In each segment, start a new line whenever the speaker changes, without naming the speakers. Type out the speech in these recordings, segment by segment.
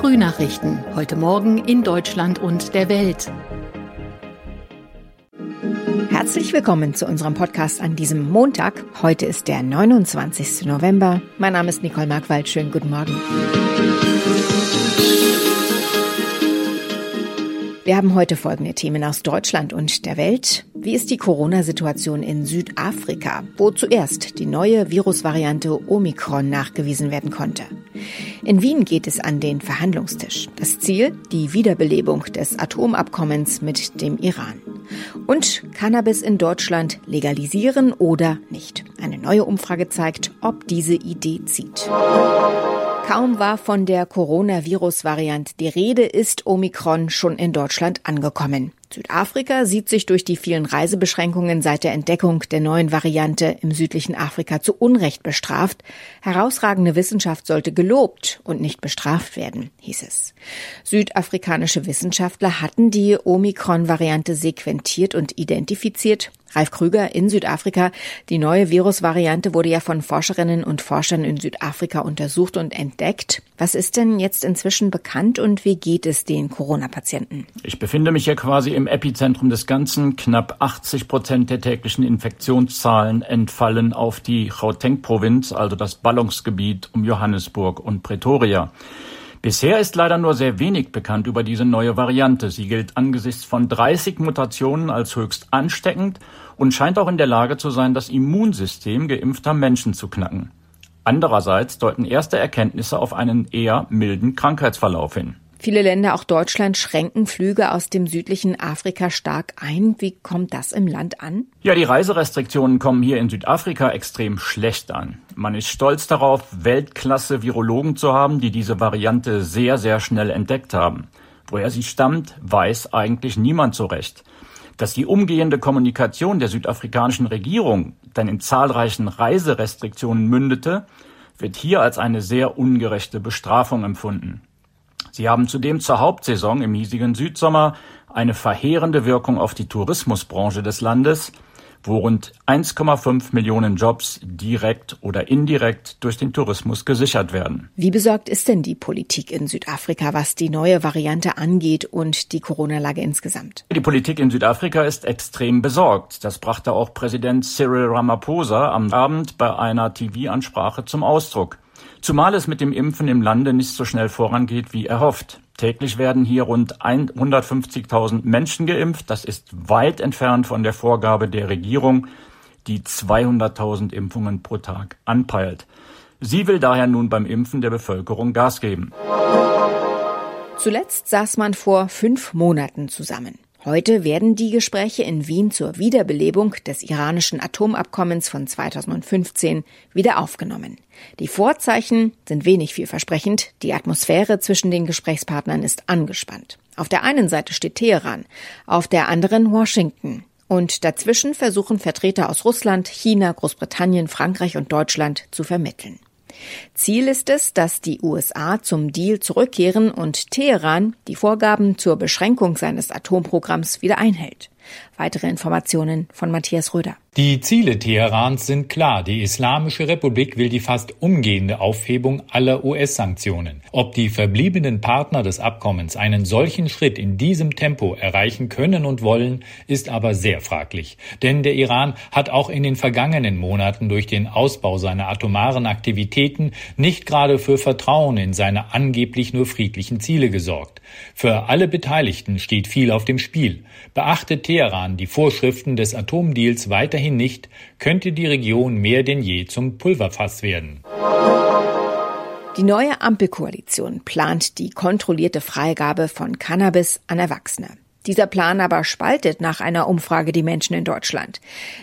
Frühnachrichten. Heute Morgen in Deutschland und der Welt.
Herzlich willkommen zu unserem Podcast an diesem Montag. Heute ist der 29. November. Mein Name ist Nicole Markwald. Schönen guten Morgen. Wir haben heute folgende Themen aus Deutschland und der Welt. Wie ist die Corona-Situation in Südafrika, wo zuerst die neue Virusvariante Omikron nachgewiesen werden konnte? In Wien geht es an den Verhandlungstisch. Das Ziel, die Wiederbelebung des Atomabkommens mit dem Iran. Und Cannabis in Deutschland legalisieren oder nicht. Eine neue Umfrage zeigt, ob diese Idee zieht. Kaum war von der Coronavirus-Variante die Rede, ist Omikron schon in Deutschland angekommen. Südafrika sieht sich durch die vielen Reisebeschränkungen seit der Entdeckung der neuen Variante im südlichen Afrika zu Unrecht bestraft. Herausragende Wissenschaft sollte gelobt und nicht bestraft werden, hieß es. Südafrikanische Wissenschaftler hatten die Omikron-Variante sequentiert und identifiziert. Ralf Krüger in Südafrika. Die neue Virusvariante wurde ja von Forscherinnen und Forschern in Südafrika untersucht und entdeckt. Was ist denn jetzt inzwischen bekannt und wie geht es den Corona-Patienten?
Ich befinde mich hier quasi im Epizentrum des Ganzen. Knapp 80 Prozent der täglichen Infektionszahlen entfallen auf die Gauteng-Provinz, also das Ballungsgebiet um Johannesburg und Pretoria. Bisher ist leider nur sehr wenig bekannt über diese neue Variante. Sie gilt angesichts von 30 Mutationen als höchst ansteckend und scheint auch in der Lage zu sein, das Immunsystem geimpfter Menschen zu knacken. Andererseits deuten erste Erkenntnisse auf einen eher milden Krankheitsverlauf hin.
Viele Länder, auch Deutschland, schränken Flüge aus dem südlichen Afrika stark ein. Wie kommt das im Land an?
Ja, die Reiserestriktionen kommen hier in Südafrika extrem schlecht an. Man ist stolz darauf, Weltklasse Virologen zu haben, die diese Variante sehr, sehr schnell entdeckt haben. Woher sie stammt, weiß eigentlich niemand so recht. Dass die umgehende Kommunikation der südafrikanischen Regierung dann in zahlreichen Reiserestriktionen mündete, wird hier als eine sehr ungerechte Bestrafung empfunden. Sie haben zudem zur Hauptsaison im hiesigen Südsommer eine verheerende Wirkung auf die Tourismusbranche des Landes, wo rund 1,5 Millionen Jobs direkt oder indirekt durch den Tourismus gesichert werden.
Wie besorgt ist denn die Politik in Südafrika, was die neue Variante angeht und die Corona-Lage insgesamt?
Die Politik in Südafrika ist extrem besorgt. Das brachte auch Präsident Cyril Ramaphosa am Abend bei einer TV-Ansprache zum Ausdruck. Zumal es mit dem Impfen im Lande nicht so schnell vorangeht wie erhofft. Täglich werden hier rund 150.000 Menschen geimpft. Das ist weit entfernt von der Vorgabe der Regierung, die 200.000 Impfungen pro Tag anpeilt. Sie will daher nun beim Impfen der Bevölkerung Gas geben.
Zuletzt saß man vor fünf Monaten zusammen. Heute werden die Gespräche in Wien zur Wiederbelebung des iranischen Atomabkommens von 2015 wieder aufgenommen. Die Vorzeichen sind wenig vielversprechend. Die Atmosphäre zwischen den Gesprächspartnern ist angespannt. Auf der einen Seite steht Teheran, auf der anderen Washington. Und dazwischen versuchen Vertreter aus Russland, China, Großbritannien, Frankreich und Deutschland zu vermitteln. Ziel ist es, dass die USA zum Deal zurückkehren und Teheran die Vorgaben zur Beschränkung seines Atomprogramms wieder einhält. Weitere Informationen von Matthias Röder.
Die Ziele Teherans sind klar. Die Islamische Republik will die fast umgehende Aufhebung aller US-Sanktionen. Ob die verbliebenen Partner des Abkommens einen solchen Schritt in diesem Tempo erreichen können und wollen, ist aber sehr fraglich. Denn der Iran hat auch in den vergangenen Monaten durch den Ausbau seiner atomaren Aktivitäten nicht gerade für Vertrauen in seine angeblich nur friedlichen Ziele gesorgt. Für alle Beteiligten steht viel auf dem Spiel. Beachtet Teheran die Vorschriften des Atomdeals weiterhin weiterhin nicht, könnte die Region mehr denn je zum Pulverfass werden.
Die neue Ampelkoalition plant die kontrollierte Freigabe von Cannabis an Erwachsene. Dieser Plan aber spaltet nach einer Umfrage die Menschen in Deutschland.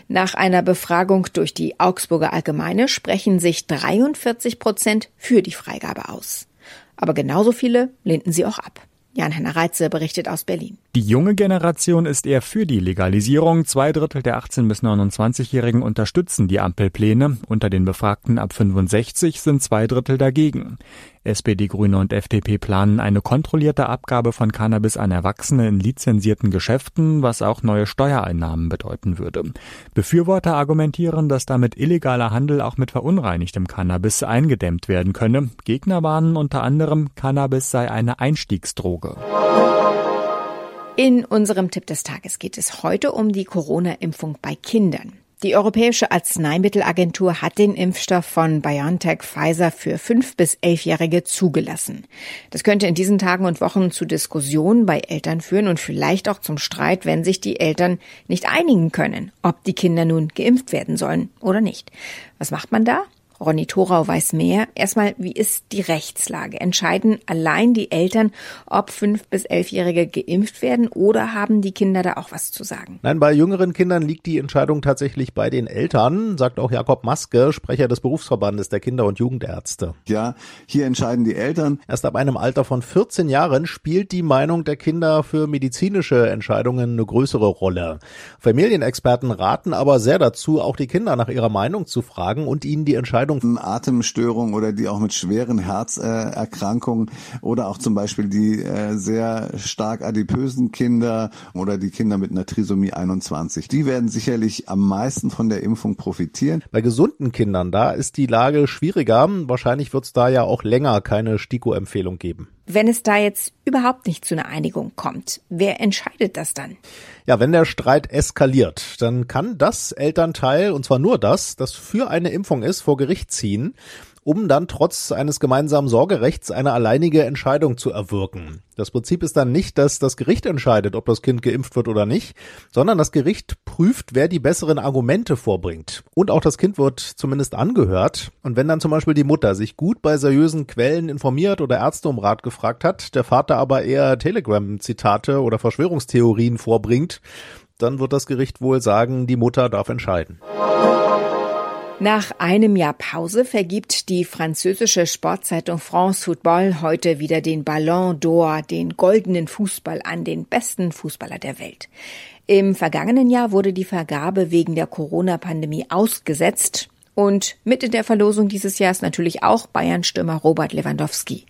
Nach einer Befragung durch die Augsburger Allgemeine sprechen sich 43 Prozent für die Freigabe aus. Aber genauso viele lehnten sie auch ab. Jan-Henner Reitze berichtet aus Berlin.
Die junge Generation ist eher für die Legalisierung. Zwei Drittel der 18- bis 29-Jährigen unterstützen die Ampelpläne. Unter den Befragten ab 65 sind zwei Drittel dagegen. SPD, Grüne und FDP planen eine kontrollierte Abgabe von Cannabis an Erwachsene in lizenzierten Geschäften, was auch neue Steuereinnahmen bedeuten würde. Befürworter argumentieren, dass damit illegaler Handel auch mit verunreinigtem Cannabis eingedämmt werden könne. Gegner warnen unter anderem, Cannabis sei eine Einstiegsdroge.
In unserem Tipp des Tages geht es heute um die Corona-Impfung bei Kindern. Die Europäische Arzneimittelagentur hat den Impfstoff von BioNTech Pfizer für fünf bis elfjährige zugelassen. Das könnte in diesen Tagen und Wochen zu Diskussionen bei Eltern führen und vielleicht auch zum Streit, wenn sich die Eltern nicht einigen können, ob die Kinder nun geimpft werden sollen oder nicht. Was macht man da? Ronny Thorau weiß mehr. Erstmal, wie ist die Rechtslage? Entscheiden allein die Eltern, ob fünf bis elfjährige geimpft werden oder haben die Kinder da auch was zu sagen?
Nein, bei jüngeren Kindern liegt die Entscheidung tatsächlich bei den Eltern, sagt auch Jakob Maske, Sprecher des Berufsverbandes der Kinder- und Jugendärzte.
Ja, hier entscheiden die Eltern.
Erst ab einem Alter von 14 Jahren spielt die Meinung der Kinder für medizinische Entscheidungen eine größere Rolle. Familienexperten raten aber sehr dazu, auch die Kinder nach ihrer Meinung zu fragen und ihnen die Entscheidung
Entscheidung. Atemstörungen oder die auch mit schweren Herzerkrankungen oder auch zum Beispiel die äh, sehr stark adipösen Kinder oder die Kinder mit einer Trisomie 21. Die werden sicherlich am meisten von der Impfung profitieren.
Bei gesunden Kindern, da ist die Lage schwieriger. Wahrscheinlich wird es da ja auch länger keine STIKO-Empfehlung geben.
Wenn es da jetzt überhaupt nicht zu einer Einigung kommt, wer entscheidet das dann?
Ja, wenn der Streit eskaliert, dann kann das Elternteil, und zwar nur das, das für eine Impfung ist, vor Gericht ziehen um dann trotz eines gemeinsamen Sorgerechts eine alleinige Entscheidung zu erwirken. Das Prinzip ist dann nicht, dass das Gericht entscheidet, ob das Kind geimpft wird oder nicht, sondern das Gericht prüft, wer die besseren Argumente vorbringt. Und auch das Kind wird zumindest angehört. Und wenn dann zum Beispiel die Mutter sich gut bei seriösen Quellen informiert oder Ärzte um Rat gefragt hat, der Vater aber eher Telegram-Zitate oder Verschwörungstheorien vorbringt, dann wird das Gericht wohl sagen, die Mutter darf entscheiden.
Nach einem Jahr Pause vergibt die französische Sportzeitung France Football heute wieder den Ballon d'Or, den goldenen Fußball an den besten Fußballer der Welt. Im vergangenen Jahr wurde die Vergabe wegen der Corona-Pandemie ausgesetzt. Und mit in der Verlosung dieses Jahres natürlich auch Bayern-Stürmer Robert Lewandowski.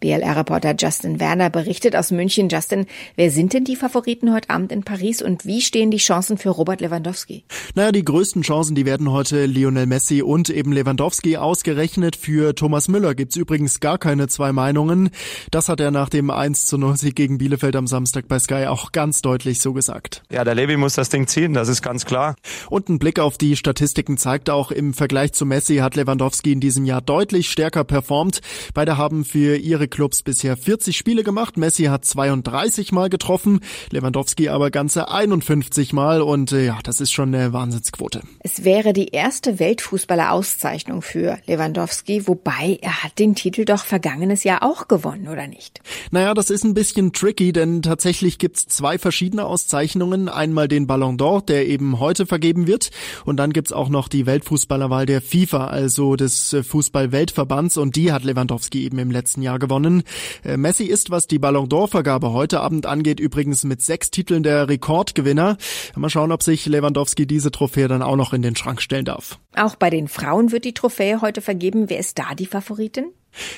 BLR-Reporter Justin Werner berichtet aus München. Justin, wer sind denn die Favoriten heute Abend in Paris und wie stehen die Chancen für Robert Lewandowski?
Naja, die größten Chancen, die werden heute Lionel Messi und eben Lewandowski ausgerechnet. Für Thomas Müller gibt's übrigens gar keine zwei Meinungen. Das hat er nach dem 1 zu 0 Sieg gegen Bielefeld am Samstag bei Sky auch ganz deutlich so gesagt.
Ja, der Levi muss das Ding ziehen, das ist ganz klar.
Und ein Blick auf die Statistiken zeigt auch im Vergleich Vergleich zu Messi hat Lewandowski in diesem Jahr deutlich stärker performt. Beide haben für ihre Clubs bisher 40 Spiele gemacht. Messi hat 32 Mal getroffen, Lewandowski aber ganze 51 Mal und äh, ja, das ist schon eine Wahnsinnsquote.
Es wäre die erste Weltfußballer-Auszeichnung für Lewandowski, wobei er hat den Titel doch vergangenes Jahr auch gewonnen, oder nicht?
Naja, das ist ein bisschen tricky, denn tatsächlich gibt's zwei verschiedene Auszeichnungen. Einmal den Ballon d'Or, der eben heute vergeben wird und dann gibt's auch noch die Weltfußballerwahl Fußball der FIFA, also des äh, Fußball-Weltverbands und die hat Lewandowski eben im letzten Jahr gewonnen. Äh, Messi ist, was die Ballon d'Or-Vergabe heute Abend angeht, übrigens mit sechs Titeln der Rekordgewinner. Mal schauen, ob sich Lewandowski diese Trophäe dann auch noch in den Schrank stellen darf.
Auch bei den Frauen wird die Trophäe heute vergeben. Wer ist da die Favoritin?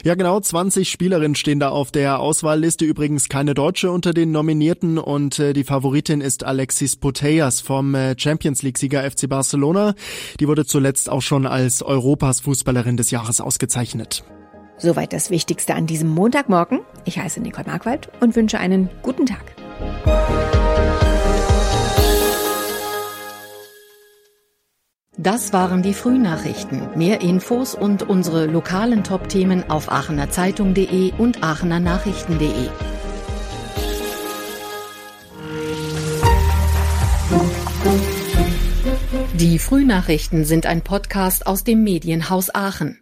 Ja, genau, 20 Spielerinnen stehen da auf der Auswahlliste. Übrigens keine Deutsche unter den Nominierten und äh, die Favoritin ist Alexis Putellas vom äh, Champions League-Sieger FC Barcelona. Die wurde zuletzt auch schon als Europas Fußballerin des Jahres ausgezeichnet.
Soweit das Wichtigste an diesem Montagmorgen. Ich heiße Nicole Markwald und wünsche einen guten Tag.
Das waren die Frühnachrichten. Mehr Infos und unsere lokalen Top-Themen auf aachenerzeitung.de und aachenernachrichten.de. Die Frühnachrichten sind ein Podcast aus dem Medienhaus Aachen.